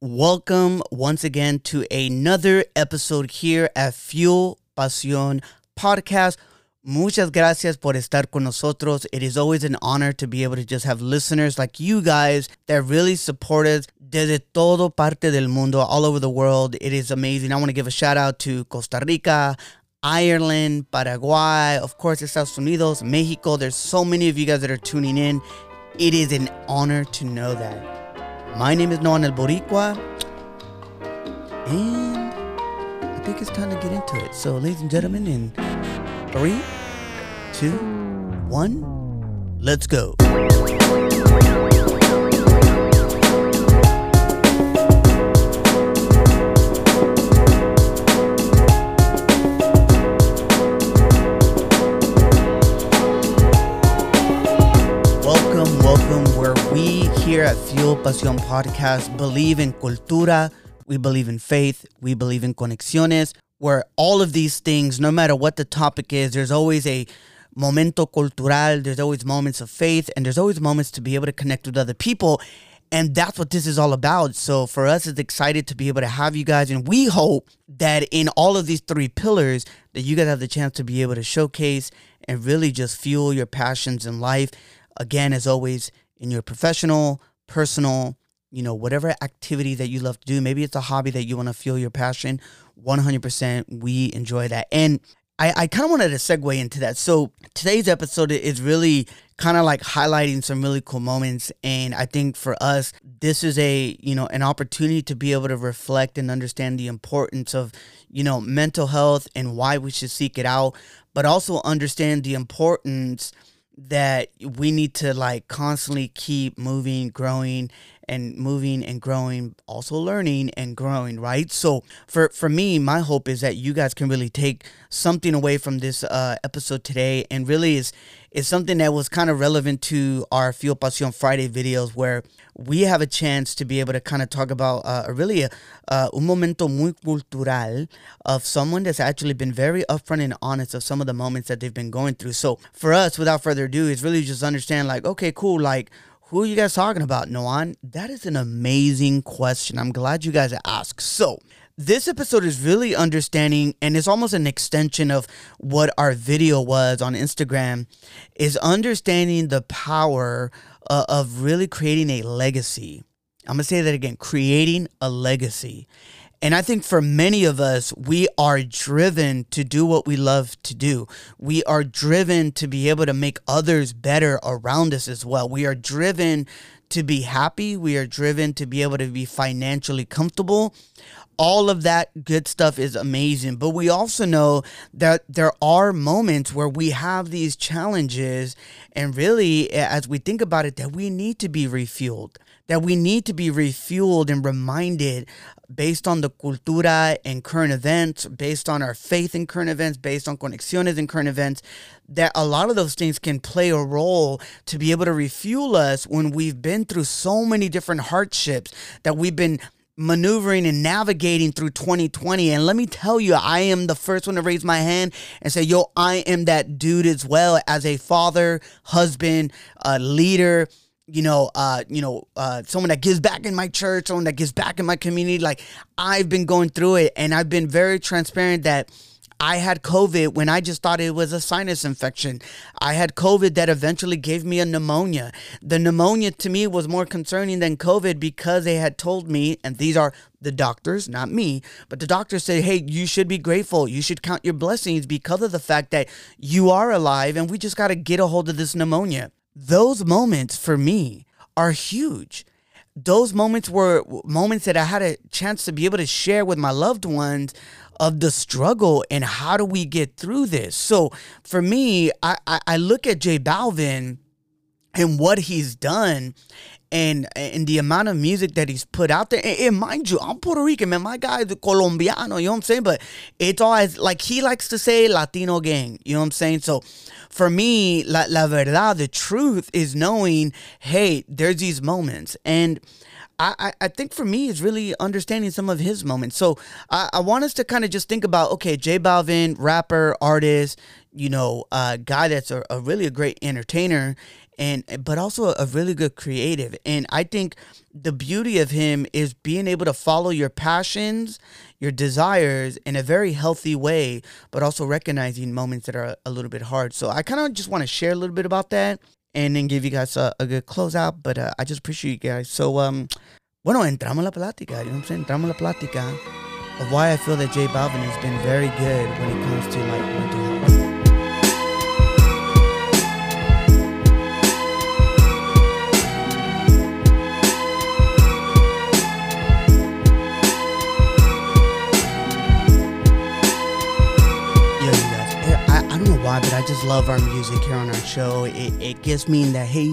Welcome once again to another episode here at Fuel Pasión Podcast. Muchas gracias por estar con nosotros. It is always an honor to be able to just have listeners like you guys that really support us desde todo parte del mundo, all over the world. It is amazing. I want to give a shout out to Costa Rica, Ireland, Paraguay, of course, Estados Unidos, Mexico. There's so many of you guys that are tuning in. It is an honor to know that. My name is Noan El Boricua, and I think it's time to get into it. So, ladies and gentlemen, in three, two, one, let's go. At Fuel Pasión Podcast believe in cultura, we believe in faith, we believe in conexiones, where all of these things, no matter what the topic is, there's always a momento cultural, there's always moments of faith, and there's always moments to be able to connect with other people. And that's what this is all about. So for us, it's excited to be able to have you guys. And we hope that in all of these three pillars, that you guys have the chance to be able to showcase and really just fuel your passions in life. Again, as always, in your professional, personal, you know, whatever activity that you love to do. Maybe it's a hobby that you want to feel your passion. 100% we enjoy that. And I, I kind of wanted to segue into that. So today's episode is really kind of like highlighting some really cool moments. And I think for us, this is a, you know, an opportunity to be able to reflect and understand the importance of, you know, mental health and why we should seek it out, but also understand the importance that we need to like constantly keep moving, growing, and moving and growing, also learning and growing, right? So for for me, my hope is that you guys can really take something away from this uh, episode today, and really is is something that was kind of relevant to our Fuel Pasión Friday videos, where we have a chance to be able to kind of talk about uh, really a, uh, un momento muy cultural of someone that's actually been very upfront and honest of some of the moments that they've been going through. So for us, without further ado, is really just understand like, okay, cool, like who are you guys talking about, Noan? That is an amazing question. I'm glad you guys asked. So, this episode is really understanding, and it's almost an extension of what our video was on Instagram, is understanding the power uh, of really creating a legacy. I'm going to say that again creating a legacy. And I think for many of us, we are driven to do what we love to do. We are driven to be able to make others better around us as well. We are driven to be happy. We are driven to be able to be financially comfortable. All of that good stuff is amazing. But we also know that there are moments where we have these challenges. And really, as we think about it, that we need to be refueled that we need to be refueled and reminded based on the cultura and current events, based on our faith in current events, based on conexiones in current events, that a lot of those things can play a role to be able to refuel us when we've been through so many different hardships that we've been maneuvering and navigating through 2020. And let me tell you, I am the first one to raise my hand and say, yo, I am that dude as well as a father, husband, a leader you know, uh, you know, uh, someone that gives back in my church, someone that gives back in my community. Like I've been going through it, and I've been very transparent that I had COVID when I just thought it was a sinus infection. I had COVID that eventually gave me a pneumonia. The pneumonia to me was more concerning than COVID because they had told me, and these are the doctors, not me, but the doctors say, hey, you should be grateful. You should count your blessings because of the fact that you are alive, and we just got to get a hold of this pneumonia those moments for me are huge. Those moments were moments that I had a chance to be able to share with my loved ones of the struggle and how do we get through this. So for me, I, I, I look at J Balvin and what he's done and and the amount of music that he's put out there. And, and, mind you, I'm Puerto Rican, man. My guy is Colombiano, you know what I'm saying? But it's always like he likes to say Latino gang, you know what I'm saying? So for me, la, la verdad, the truth is knowing, hey, there's these moments. And I, I think for me is really understanding some of his moments. So I, I want us to kind of just think about okay, J Balvin, rapper, artist, you know, uh, guy that's a, a really a great entertainer, and but also a really good creative. And I think the beauty of him is being able to follow your passions, your desires in a very healthy way, but also recognizing moments that are a little bit hard. So I kind of just want to share a little bit about that and then give you guys a, a good closeout. But uh, I just appreciate you guys. So um, bueno, entramos la plática. You know what I'm saying? Entramos la plática of why I feel that J Balvin has been very good when it comes to like mental health. Why, but I just love our music here on our show. It, it gives me that, hey,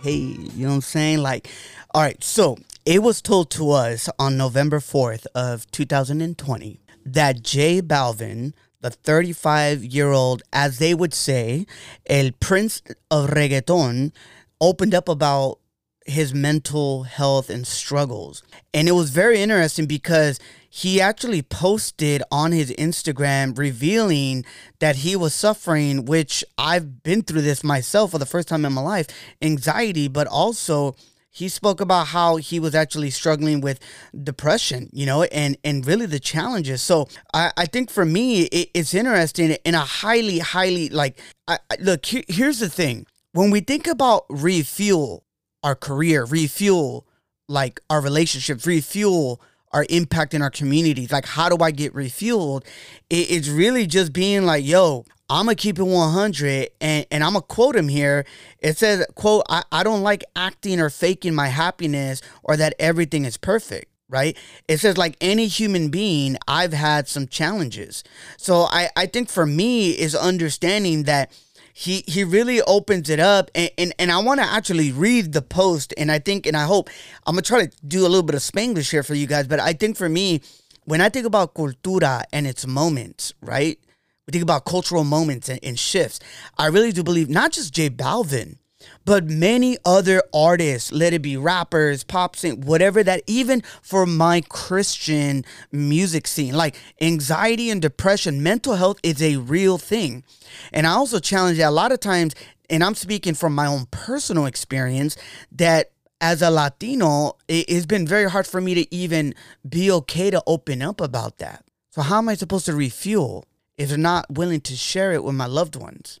hey, you know what I'm saying? Like, all right, so it was told to us on November 4th of 2020 that J Balvin, the 35 year old, as they would say, el prince of reggaeton, opened up about his mental health and struggles. And it was very interesting because he actually posted on his Instagram revealing that he was suffering, which I've been through this myself for the first time in my life, anxiety, but also he spoke about how he was actually struggling with depression, you know, and and really the challenges. So I, I think for me, it, it's interesting in a highly, highly like, I, look, here, here's the thing. When we think about refuel our career, refuel like our relationships, refuel our impact in our communities. Like, how do I get refueled? It, it's really just being like, yo, I'm gonna keep it 100 and, and I'm gonna quote him here. It says, quote, I, I don't like acting or faking my happiness or that everything is perfect right? It says like any human being, I've had some challenges. So I, I think for me is understanding that he he really opens it up and and, and I want to actually read the post and I think and I hope I'm gonna try to do a little bit of Spanglish here for you guys but I think for me when I think about cultura and its moments right? We think about cultural moments and, and shifts. I really do believe not just J Balvin but many other artists, let it be rappers, pop sing, whatever that, even for my Christian music scene, like anxiety and depression, mental health is a real thing. And I also challenge that a lot of times, and I'm speaking from my own personal experience, that as a Latino, it, has been very hard for me to even be okay to open up about that. So, how am I supposed to refuel if I'm not willing to share it with my loved ones?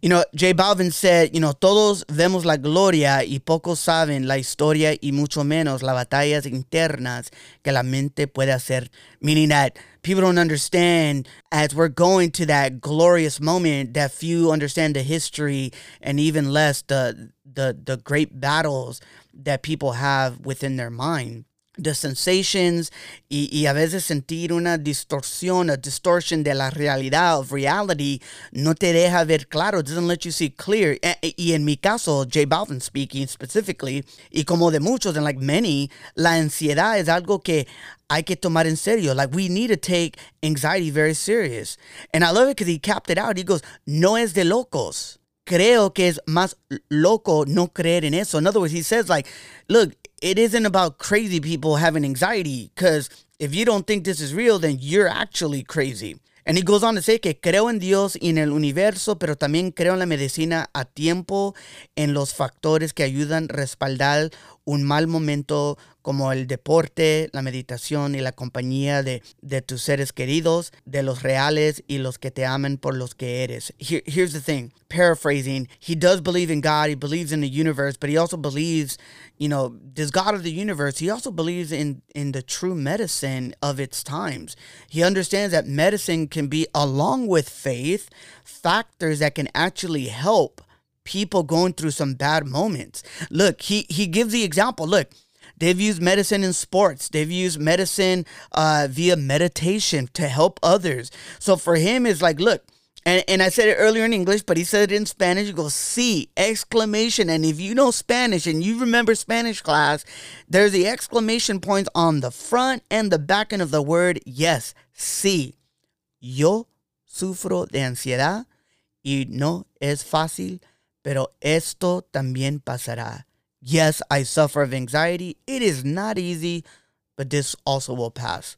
You know, J Balvin said, you know, todos vemos la gloria y pocos saben la historia y mucho menos las batallas internas que la mente puede hacer. Meaning that people don't understand as we're going to that glorious moment that few understand the history and even less the the the great battles that people have within their mind the sensations y, y, a veces sentir una distorsión, a distortion de la realidad, of reality, no te deja ver claro, doesn't let you see clear. Y en mi caso, J Balvin speaking specifically, y como de muchos, and like many, la ansiedad es algo que hay que tomar en serio. Like we need to take anxiety very serious. And I love it because he capped it out. He goes, no es de locos. Creo que es más loco no creer en eso. In other words, he says like, look, it isn't about crazy people having anxiety because if you don't think this is real, then you're actually crazy. And he goes on to say que creo en Dios y en el universo, pero también creo en la medicina a tiempo, en los factores que ayudan a respaldar un mal momento como el deporte, la meditación y la compañía de, de tus seres queridos, de los reales y los que te aman por los que eres. Here, here's the thing, paraphrasing, he does believe in God, he believes in the universe, but he also believes, you know, this God of the universe, he also believes in, in the true medicine of its times. He understands that medicine can be, along with faith, factors that can actually help people going through some bad moments. Look, he, he gives the example, look, They've used medicine in sports. They've used medicine uh, via meditation to help others. So for him, it's like, look, and, and I said it earlier in English, but he said it in Spanish. You go, see, exclamation. And if you know Spanish and you remember Spanish class, there's the exclamation points on the front and the back end of the word. Yes, sí. Yo sufro de ansiedad y no es fácil, pero esto también pasará. Yes, I suffer of anxiety. It is not easy, but this also will pass.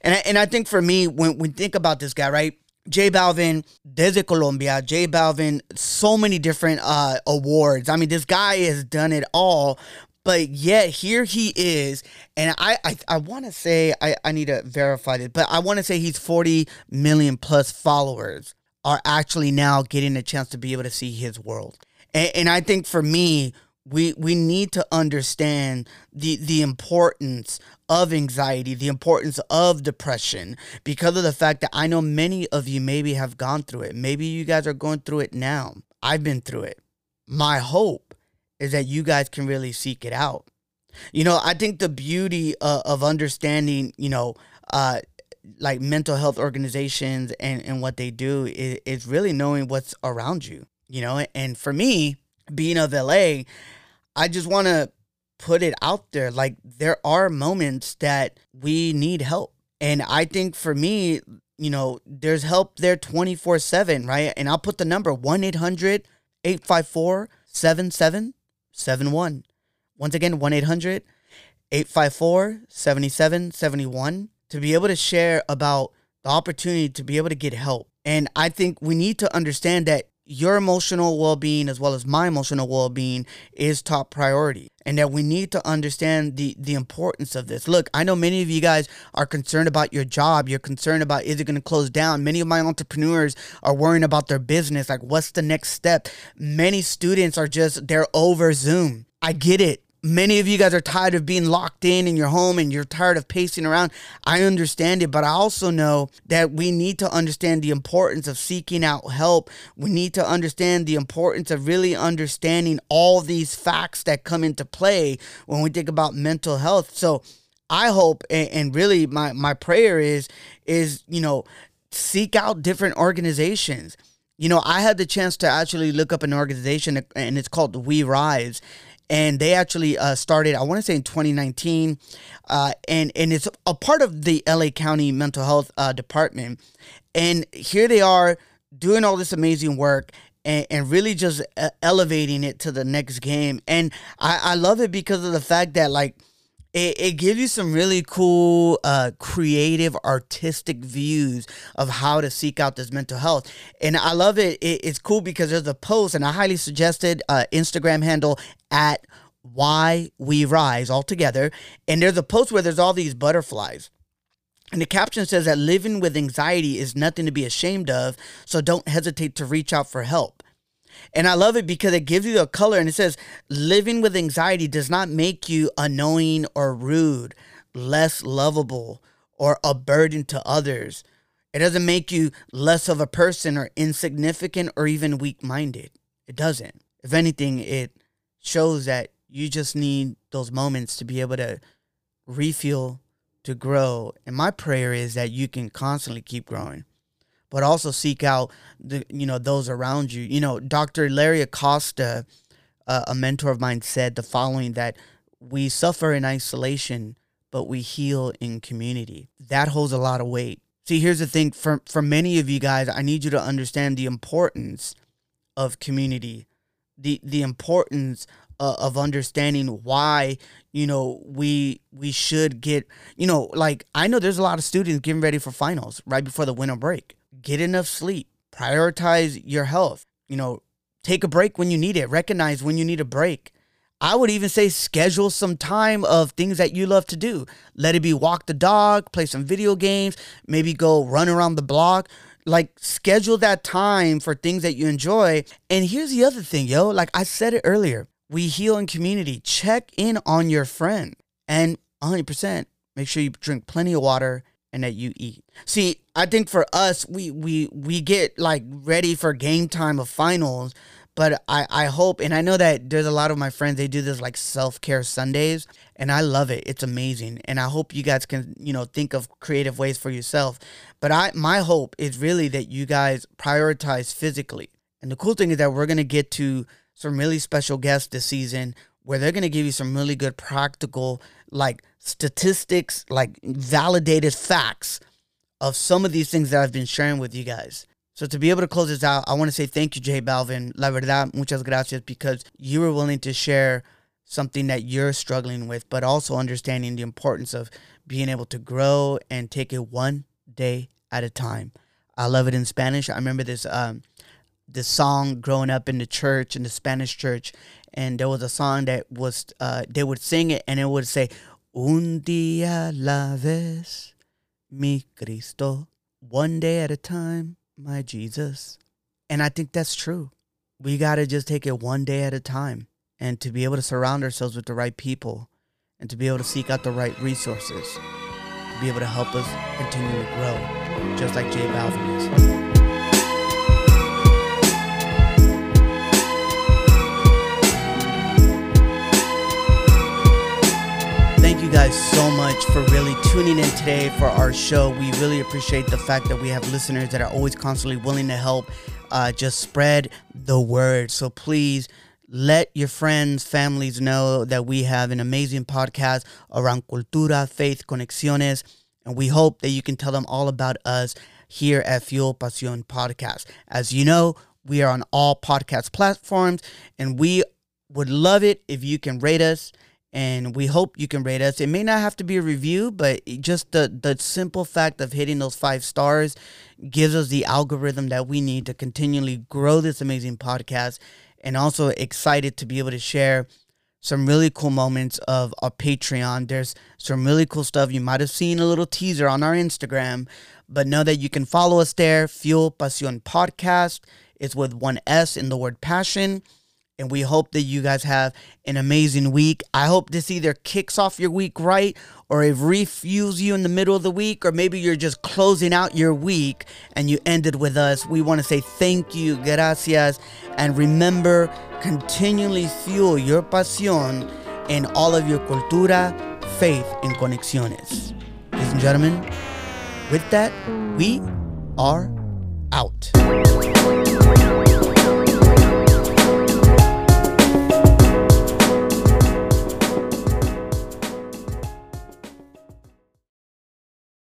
And I, and I think for me, when we think about this guy, right? J Balvin, desde Colombia, J Balvin, so many different uh, awards. I mean, this guy has done it all, but yet here he is. And I, I, I want to say, I, I need to verify this, but I want to say he's 40 million plus followers are actually now getting a chance to be able to see his world. And, and I think for me, we we need to understand the the importance of anxiety, the importance of depression because of the fact that I know many of you maybe have gone through it. Maybe you guys are going through it now. I've been through it. My hope is that you guys can really seek it out. You know, I think the beauty uh, of understanding, you know, uh, like mental health organizations and, and what they do is, is really knowing what's around you, you know, and for me, being of LA, I just want to put it out there. Like there are moments that we need help. And I think for me, you know, there's help there 24 7, right? And I'll put the number 1 800 854 7771. Once again, 1 800 854 7771 to be able to share about the opportunity to be able to get help. And I think we need to understand that your emotional well-being as well as my emotional well-being is top priority. And that we need to understand the the importance of this. Look i know many of you guys are concerned about your job. You're concerned about is it going to close down? Many of my entrepreneurs are worrying about their business. Like what's the next step? Many students are just they're over zoom. I get it many of you guys are tired of being locked in in your home and you're tired of pacing around. I understand it, but I also know that we need to understand the importance of seeking out help. We need to understand the importance of really understanding all these facts that come into play when we think about mental health. So I hope and, really my my prayer is is, you know, seek out different organizations. You know, I had the chance to actually look up an organization and it's called We Rise and they actually uh, started i want to say in 2019 uh, and and it's a part of the la county mental health uh, department. And here they are doing all this amazing work and, and really just uh, elevating it to the next game. And I, I love it because of the fact that like it, it gives you some really cool, uh, creative, artistic views of how to seek out this mental health. And I love it. it it's cool because there's a post, and I highly suggested uh, Instagram handle at why we rise all together. And there's a post where there's all these butterflies. And the caption says that living with anxiety is nothing to be ashamed of, so don't hesitate to reach out for help. And I love it because it gives you a color and it says living with anxiety does not make you annoying or rude, less lovable, or a burden to others. It doesn't make you less of a person or insignificant or even weak minded. It doesn't. If anything, it shows that you just need those moments to be able to refuel, to grow. And my prayer is that you can constantly keep growing but also seek out the you know those around you. You know, Dr. Larry Acosta, uh, a mentor of mine, said the following: that we suffer in isolation, but we heal in community. That holds a lot of weight. See, here's the thing: for for many of you guys, I need you to understand the importance of community, the the importance uh, of understanding why you know we we should get you know like I know there's a lot of students getting ready for finals right before the winter break get enough sleep, prioritize your health, you know, take a break when you need it, recognize when you need a break. I would even say schedule some time of things that you love to do. Let it be walk the dog, play some video games, maybe go run around the block. Like schedule that time for things that you enjoy. And here's the other thing, yo, like I said it earlier, we heal in community. Check in on your friend and 100% make sure you drink plenty of water and that you eat. See, I think for us, we we we get like ready for game time of finals, but I I hope and I know that there's a lot of my friends they do this like self care Sundays, and I love it. It's amazing, and I hope you guys can you know think of creative ways for yourself. But I my hope is really that you guys prioritize physically, and the cool thing is that we're gonna get to some really special guests this season where they're gonna give you some really good practical like statistics, like validated facts of some of these things that I've been sharing with you guys. So to be able to close this out, I want to say thank you, J Balvin. La verdad, muchas gracias, because you were willing to share something that you're struggling with, but also understanding the importance of being able to grow and take it one day at a time. I love it in Spanish. I remember this um, this song growing up in the church in the Spanish church, and there was a song that was uh, they would sing it, and it would say, "Un día la vez, mi Cristo, one day at a time, my Jesus," and I think that's true. We gotta just take it one day at a time, and to be able to surround ourselves with the right people, and to be able to seek out the right resources, to be able to help us continue to grow, just like J Balvin is. Guys so much for really tuning in today for our show. We really appreciate the fact that we have listeners that are always constantly willing to help uh, just spread the word. So please let your friends, families know that we have an amazing podcast around cultura, faith, conexiones, and we hope that you can tell them all about us here at Fuel Pasión Podcast. As you know, we are on all podcast platforms, and we would love it if you can rate us and we hope you can rate us. It may not have to be a review, but just the the simple fact of hitting those five stars gives us the algorithm that we need to continually grow this amazing podcast. And also excited to be able to share some really cool moments of our Patreon. There's some really cool stuff. You might have seen a little teaser on our Instagram, but know that you can follow us there. Fuel Pasión Podcast. It's with one S in the word passion and we hope that you guys have an amazing week. I hope this either kicks off your week right or it refuels you in the middle of the week, or maybe you're just closing out your week and you ended with us. We want to say thank you, gracias, and remember, continually fuel your pasión in all of your cultura, faith, and conexiones. Ladies and gentlemen, with that, we are out.